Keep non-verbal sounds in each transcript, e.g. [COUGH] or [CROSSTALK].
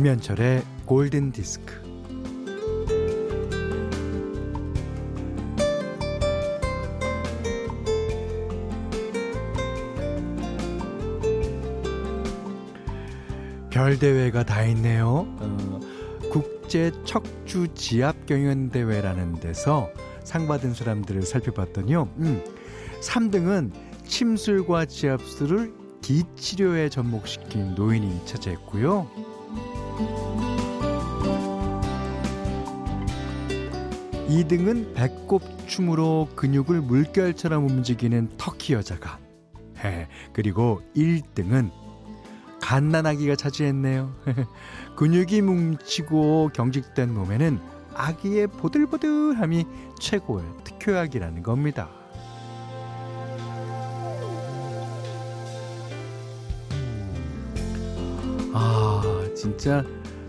김현철의 골든 디스크. 별 대회가 다 있네요. 어, 국제 척주 지압 경연 대회라는 데서 상 받은 사람들을 살펴봤더니요. 음, 3등은 침술과 지압술을 기치료에 접목시킨 노인이 차지했고요. 2등은 배꼽춤으로 근육을 물결처럼 움직이는 터키 여자가. 해, 그리고 1등은 갓난아기가 차지했네요. [LAUGHS] 근육이 뭉치고 경직된 몸에는 아기의 보들보들함이 최고의 특효약이라는 겁니다. 진짜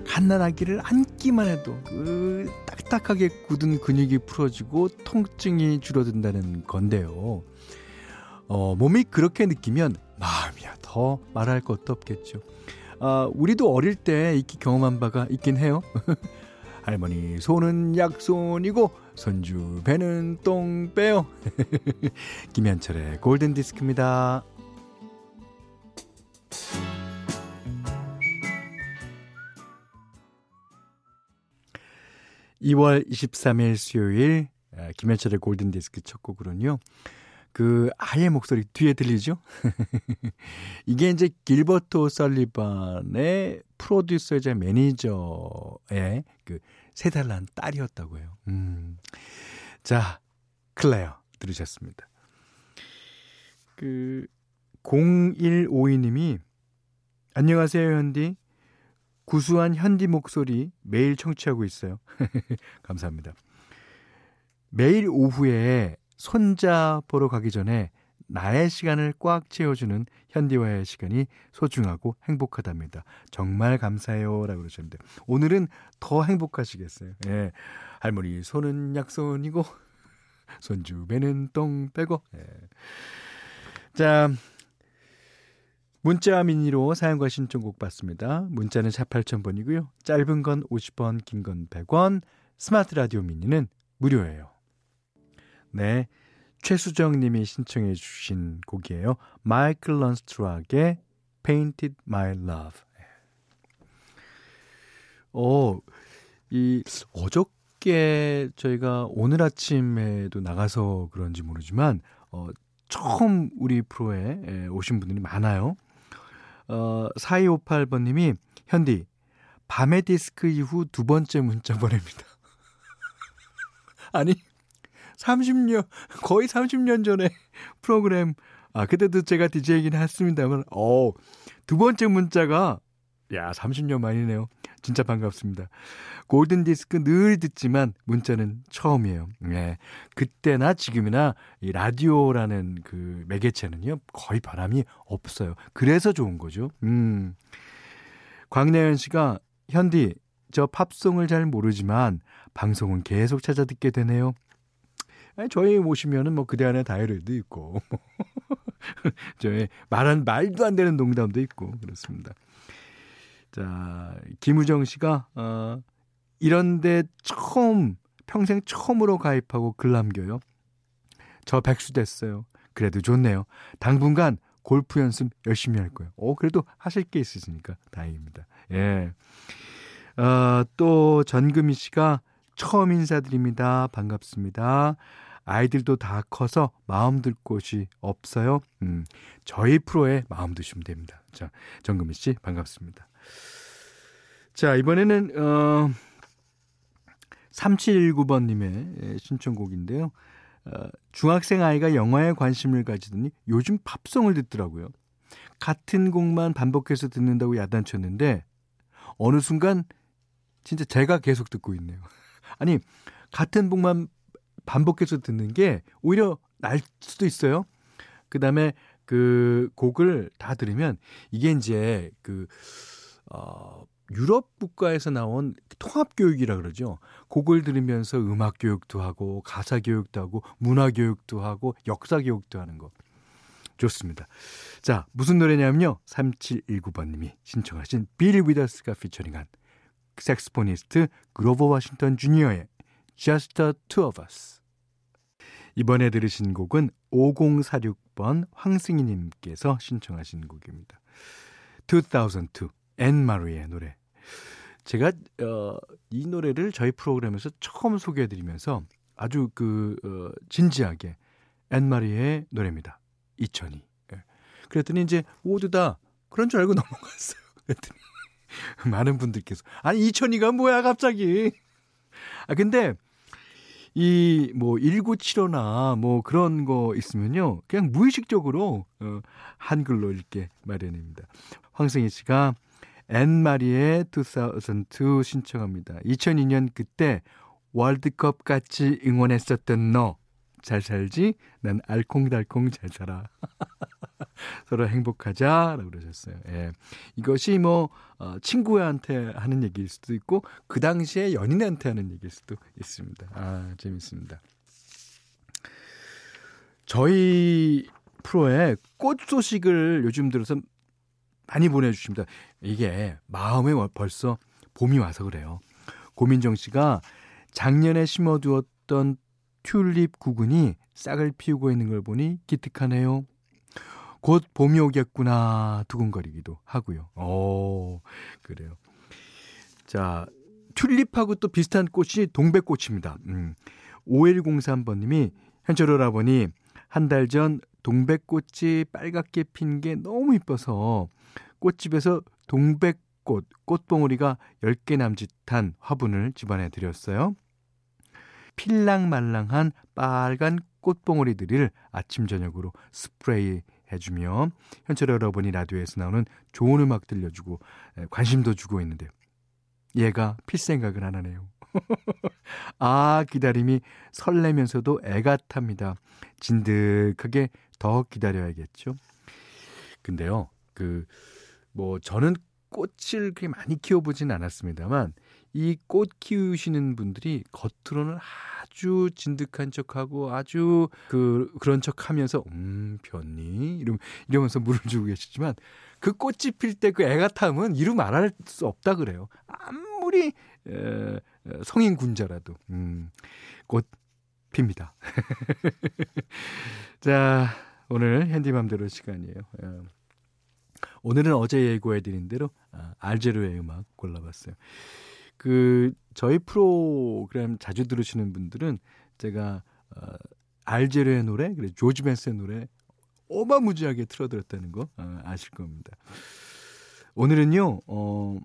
갓난아기를 안기만 해도 그 딱딱하게 굳은 근육이 풀어지고 통증이 줄어든다는 건데요. 어, 몸이 그렇게 느끼면 마음이야 더 말할 것도 없겠죠. 아, 우리도 어릴 때 익히 경험한 바가 있긴 해요. [LAUGHS] 할머니 손은 약손이고 손주 배는 똥 빼요. [LAUGHS] 김현철의 골든 디스크입니다. 2월 23일 수요일 아, 김현철의 골든 디스크 첫 곡으로는요. 그 아예 목소리 뒤에 들리죠? [LAUGHS] 이게 이제 길버트 설리반의 프로듀서이자 매니저의 그 세 달 난 딸이었다고 해요. 음. 자, 클레어 들으셨습니다. 그 0152님이 안녕하세요, 현디. 구수한 현디 목소리 매일 청취하고 있어요. [LAUGHS] 감사합니다. 매일 오후에 손자 보러 가기 전에 나의 시간을 꽉 채워주는 현디와의 시간이 소중하고 행복하답니다. 정말 감사해요. 라고 그러셨는데, 오늘은 더 행복하시겠어요. 예. 할머니 손은 약손이고, 손주 배는 똥 빼고, 예. 자, 문자 미니로 사용과 신청곡 받습니다. 문자는 4 8000번이고요. 짧은 건 50원, 긴 건 100원, 스마트 라디오 미니는 무료예요. 네. 최수정 님이 신청해 주신 곡이에요. 마이클 런스트락의 Painted My Love. 어, 이 어저께 저희가 오늘 아침에도 나가서 그런지 모르지만 어 처음 우리 프로에 오신 분들이 많아요. 어 4258번 님이 현디 밤의 디스크 이후 두 번째 문자 보냅니다. [LAUGHS] 아니 30년, 거의 30년 전에 프로그램, 아, 그때도 제가 DJ이긴 했습니다만, 어, 두 번째 문자가, 야, 30년 만이네요. 진짜 반갑습니다. 골든 디스크 늘 듣지만 문자는 처음이에요. 네. 그때나 지금이나 이 라디오라는 그 매개체는요, 거의 바람이 없어요. 그래서 좋은 거죠. 음. 광래연 씨가, 현디, 저 팝송을 잘 모르지만 방송은 계속 찾아 듣게 되네요. 아니, 저희 모시면은 뭐 그대 안에 다이어리도 있고, [LAUGHS] 저희 말한 말도 안 되는 농담도 있고, 그렇습니다. 자, 김우정 씨가, 어, 이런데 처음, 평생 처음으로 가입하고 글 남겨요. 저 백수 됐어요. 그래도 좋네요. 당분간 골프 연습 열심히 할 거예요. 오, 그래도 하실 게 있으시니까 다행입니다. 예. 어, 또 전금희 씨가 처음 인사드립니다. 반갑습니다. 아이들도 다 커서 마음 둘 곳이 없어요. 음, 저희 프로에 마음 두시면 됩니다. 자, 정금희 씨 반갑습니다. 자, 이번에는 어 3719번님의 신청곡인데요. 어, 중학생 아이가 영화에 관심을 가지더니 요즘 팝송을 듣더라고요. 같은 곡만 반복해서 듣는다고 야단쳤는데 어느 순간 진짜 제가 계속 듣고 있네요. [LAUGHS] 아니, 같은 곡만 반복해서 듣는 게 오히려 날 수도 있어요. 그 다음에 그 곡을 다 들으면 이게 이제 그, 어, 유럽 국가에서 나온 통합 교육이라 그러죠. 곡을 들으면서 음악 교육도 하고, 가사 교육도 하고, 문화 교육도 하고, 역사 교육도 하는 거. 좋습니다. 자, 무슨 노래냐면요. 3719번 님이 신청하신 빌 위더스가 피처링한 색스포니스트 그로버 워싱턴 주니어의 Just the Two of Us. 이번에 들으신 곡은 5046번 황승희 님께서 신청하신 곡입니다. 2002, 앤 마리의 노래. 제가 어, 이 노래를 저희 프로그램에서 처음 소개해드리면서 아주 그 어, 진지하게 앤 마리의 노래입니다. 2002. 예. 그랬더니 이제 모두 다 그런 줄 알고 [LAUGHS] 넘어갔어요. 그랬더니 [LAUGHS] 많은 분들께서 아니 2002가 뭐야 갑자기. 아 근데 이 뭐 1975나 뭐 그런 거 있으면요. 그냥 무의식적으로 어, 한글로 읽게 마련입니다. 황승희 씨가 앤 마리의 2002 신청합니다. 2002년 그때 월드컵 같이 응원했었던 너. 잘 살지? 난 알콩달콩 잘 살아. [LAUGHS] 서로 행복하자 라고 그러셨어요. 예. 이것이 뭐 어, 친구한테 하는 얘기일 수도 있고 그 당시에 연인한테 하는 얘기일 수도 있습니다. 아 재밌습니다. 저희 프로에 꽃 소식을 요즘 들어서 많이 보내주십니다. 이게 마음에 벌써 봄이 와서 그래요. 고민정 씨가 작년에 심어두었던 튤립 구근이 싹을 피우고 있는 걸 보니 기특하네요. 곧 봄이 오겠구나 두근거리기도 하고요. 오, 그래요. 자, 튤립하고 또 비슷한 꽃이 동백꽃입니다. 음, 5103번님이 현철 오라버니 한 달 전 동백꽃이 빨갛게 핀 게 너무 이뻐서 꽃집에서 동백꽃 꽃봉오리가 10개 남짓한 화분을 집안에 드렸어요. 필랑말랑한 빨간 꽃봉오리들을 아침 저녁으로 스프레이 해주며 현철 여러분이 라디오에서 나오는 좋은 음악 들려주고 관심도 주고 있는데 얘가 필 생각을 안 하네요. [LAUGHS] 아 기다림이 설레면서도 애가 탑니다. 진득하게 더 기다려야겠죠. 근데요, 그 뭐 저는 꽃을 그렇게 많이 키워보진 않았습니다만 이 꽃 키우시는 분들이 겉으로는 아주 진득한 척하고 아주 그 그런 척 하면서 음 변니 이러 이러면서 물을 주고 계시지만 그 꽃이 필 때 그 애가 타면 이루 말할 수 없다 그래요. 아무리 에, 성인 군자라도 음 꽃 핍니다. [LAUGHS] 자 오늘 핸디맘대로 시간이에요. 예. 오늘은 어제 예고해드린 대로 아, 알제로의 음악 골라봤어요. 그 저희 프로그램 자주 들으시는 분들은 제가 어, 알제르의 노래 그리고 조지 벤스의 노래 어마무지하게 틀어드렸다는 거 어, 아실 겁니다. 오늘은요 어,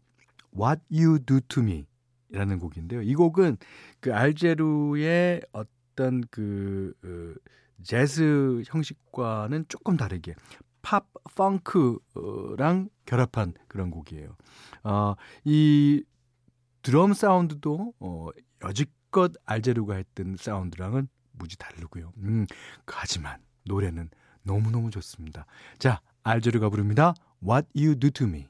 What You Do To Me 라는 곡인데요. 이 곡은 그 알제르의 어떤 그 어, 재즈 형식과는 조금 다르게 팝 펑크랑 결합한 그런 곡이에요. 어, 이 드럼 사운드도 어, 여지껏 알제루가 했던 사운드랑은 무지 다르고요. 음, 하지만 노래는 너무너무 좋습니다. 자, 알제루가 부릅니다. What You Do To Me.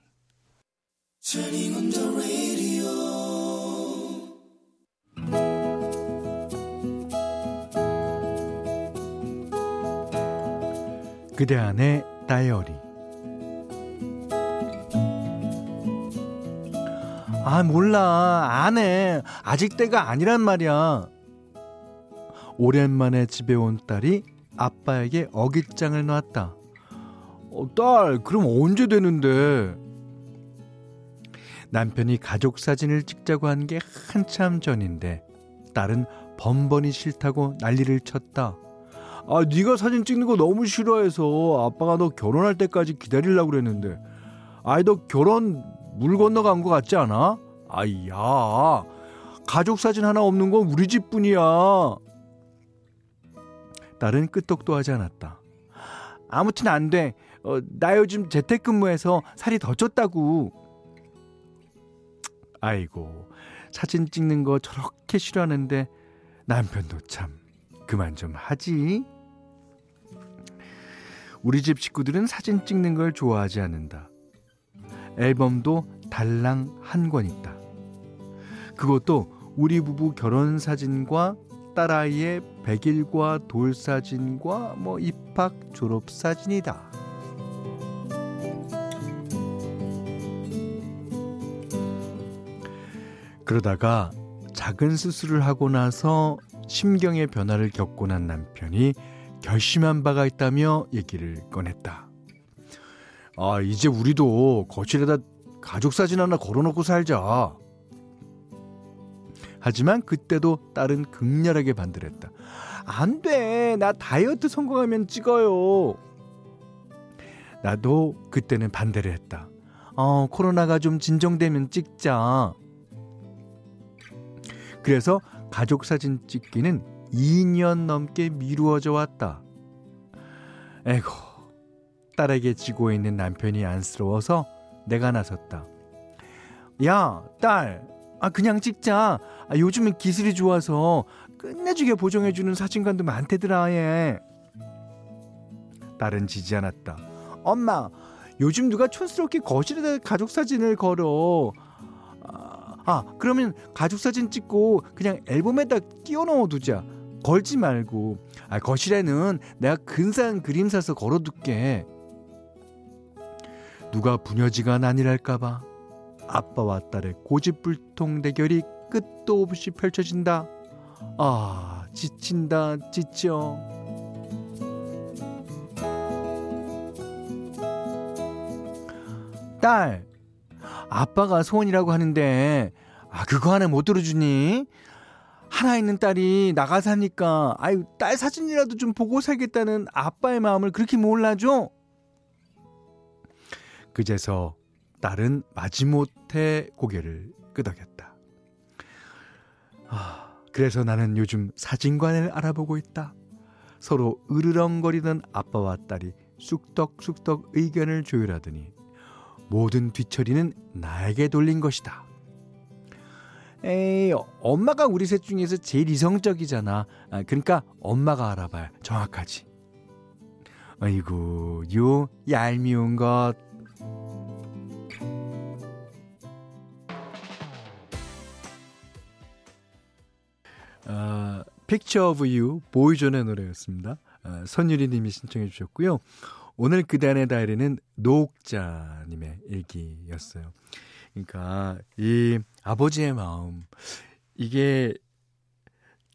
그대 안의 다이어리 아, 몰라. 안 해. 아직 때가 아니란 말이야. 오랜만에 집에 온 딸이 아빠에게 어깃장을 놨다. 어, 딸, 그럼 언제 되는데? 남편이 가족 사진을 찍자고 한 게 한참 전인데 딸은 번번이 싫다고 난리를 쳤다. 아, 네가 사진 찍는 거 너무 싫어해서 아빠가 너 결혼할 때까지 기다리려고 그랬는데. 아이, 너 결혼 물 건너간 것 같지 않아? 아이야, 가족 사진 하나 없는 건 우리 집뿐이야. 딸은 끄떡도 하지 않았다. 아무튼 안 돼. 어, 나 요즘 재택근무해서 살이 더 쪘다고. 아이고, 사진 찍는 거 저렇게 싫어하는데 남편도 참 그만 좀 하지. 우리 집 식구들은 사진 찍는 걸 좋아하지 않는다. 앨범도 달랑 한 권 있다. 그것도 우리 부부 결혼 사진과 딸아이의 백일과 돌 사진과 뭐 입학 졸업 사진이다. 그러다가 작은 수술을 하고 나서 심경의 변화를 겪고 난 남편이 결심한 바가 있다며 얘기를 꺼냈다. 아, 이제 우리도 거실에다 가족 사진 하나 걸어놓고 살자. 하지만 그때도 딸은 극렬하게 반대를 했다. 안 돼. 나 다이어트 성공하면 찍어요. 나도 그때는 반대를 했다. 어, 코로나가 좀 진정되면 찍자. 그래서 가족 사진 찍기는 2년 넘게 미루어져 왔다. 에고, 딸에게 지고 있는 남편이 안쓰러워서 내가 나섰다. 야, 딸, 아, 그냥 찍자. 아, 요즘은 기술이 좋아서 끝내주게 보정해주는 사진관도 많대더라, 얘. 딸은 지지 않았다. 엄마, 요즘 누가 촌스럽게 거실에다 가족 사진을 걸어. 아, 아, 그러면 가족 사진 찍고 그냥 앨범에다 끼워 넣어 두자. 걸지 말고. 아, 거실에는 내가 근사한 그림 사서 걸어둘게. 누가 부녀지가 아니랄까봐 아빠와 딸의 고집불통 대결이 끝도 없이 펼쳐진다. 아, 지친다, 지쳐. 딸, 아빠가 소원이라고 하는데, 아, 그거 하나 못 들어주니? 하나 있는 딸이 나가 사니까, 아유, 딸 사진이라도 좀 보고 살겠다는 아빠의 마음을 그렇게 몰라줘? 그제서 딸은 마지못해 고개를 끄덕였다. 아, 그래서 나는 요즘 사진관을 알아보고 있다. 서로 으르렁거리던 아빠와 딸이 쑥덕쑥덕 의견을 조율하더니 모든 뒤처리는 나에게 돌린 것이다. 에이, 엄마가 우리 셋 중에서 제일 이성적이잖아. 아, 그러니까 엄마가 알아봐야 정확하지. 아이고, 요 얄미운 것. 어, Picture of You, 보이존의 노래였습니다. 어, 선유리 님이 신청해 주셨고요. 오늘 그단의 다이리는 노옥자님의 일기였어요. 그러니까 이 아버지의 마음 이게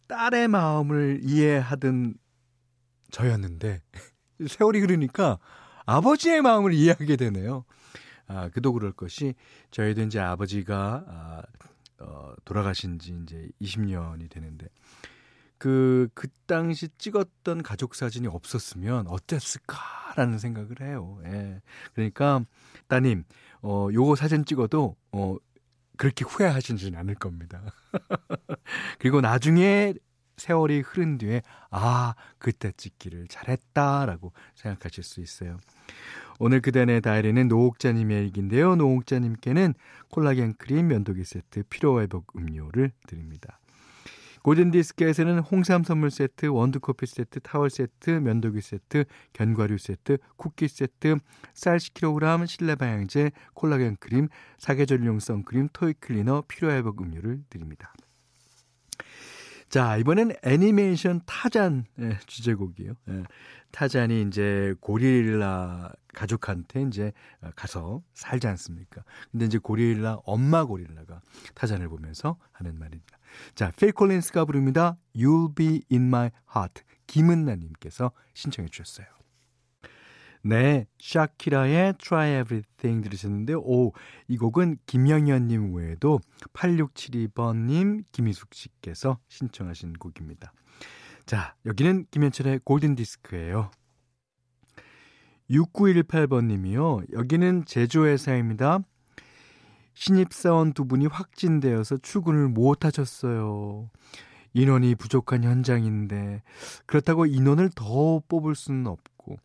딸의 마음을 이해하던 저였는데 [LAUGHS] 세월이 흐르니까 아버지의 마음을 이해하게 되네요. 아, 그도 그럴 것이 저희도 이제 아버지가 아, 어, 돌아가신 지 이제 20년이 되는데 그, 그 당시 찍었던 가족 사진이 없었으면 어땠을까라는 생각을 해요. 예. 그러니까, 따님, 어, 요거 사진 찍어도, 어, 그렇게 후회하시지는 않을 겁니다. [LAUGHS] 그리고 나중에 세월이 흐른 뒤에, 아, 그때 찍기를 잘했다라고 생각하실 수 있어요. 오늘 그대의 다이리는 노옥자님의 얘기인데요. 노옥자님께는 콜라겐 크림 면도기 세트, 피로회복 음료를 드립니다. 골든디스크에서는 홍삼 선물 세트, 원두커피 세트, 타월 세트, 면도기 세트, 견과류 세트, 쿠키 세트, 쌀 10kg, 실내 방향제, 콜라겐 크림, 사계절용 선크림, toy cleaner, 피로회복 음료를 드립니다. 자, 이번엔 애니메이션 타잔 예, 주제곡이에요. 예, 타잔이 이제 고릴라 가족한테 이제 가서 살지 않습니까? 근데 이제 고릴라 엄마 고릴라가 타잔을 보면서 하는 말입니다. 자, 필 콜린스가 부릅니다. You'll be in my heart. 김은나 님께서 신청해 주셨어요. 네, 샤키라의 Try Everything 들으셨는데, 오, 이 곡은 김영현님 외에도 8672번님, 김희숙 씨께서 신청하신 곡입니다. 자, 여기는 김현철의 골든 디스크예요. 6918번님이요. 여기는 제조회사입니다. 신입사원 두 분이 확진되어서 출근을 못 하셨어요. 인원이 부족한 현장인데, 그렇다고 인원을 더 뽑을 수는 없고,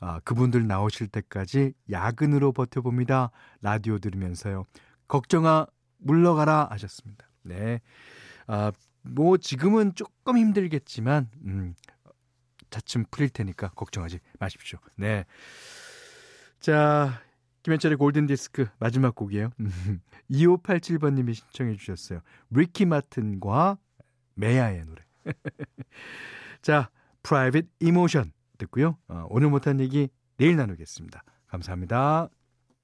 아, 그분들 나오실 때까지 야근으로 버텨봅니다. 라디오 들으면서요. 걱정아, 물러가라 하셨습니다. 네. 아, 뭐 지금은 조금 힘들겠지만, 음, 차츰 풀릴 테니까 걱정하지 마십시오. 네. 자, 김현철의 골든디스크 마지막 곡이에요. [LAUGHS] 2587번님이 신청해 주셨어요. 리키 마튼과 메아의 노래. [LAUGHS] 자, Private Emotion 듣고요. 어, 오늘 못한 얘기 내일 나누겠습니다. 감사합니다.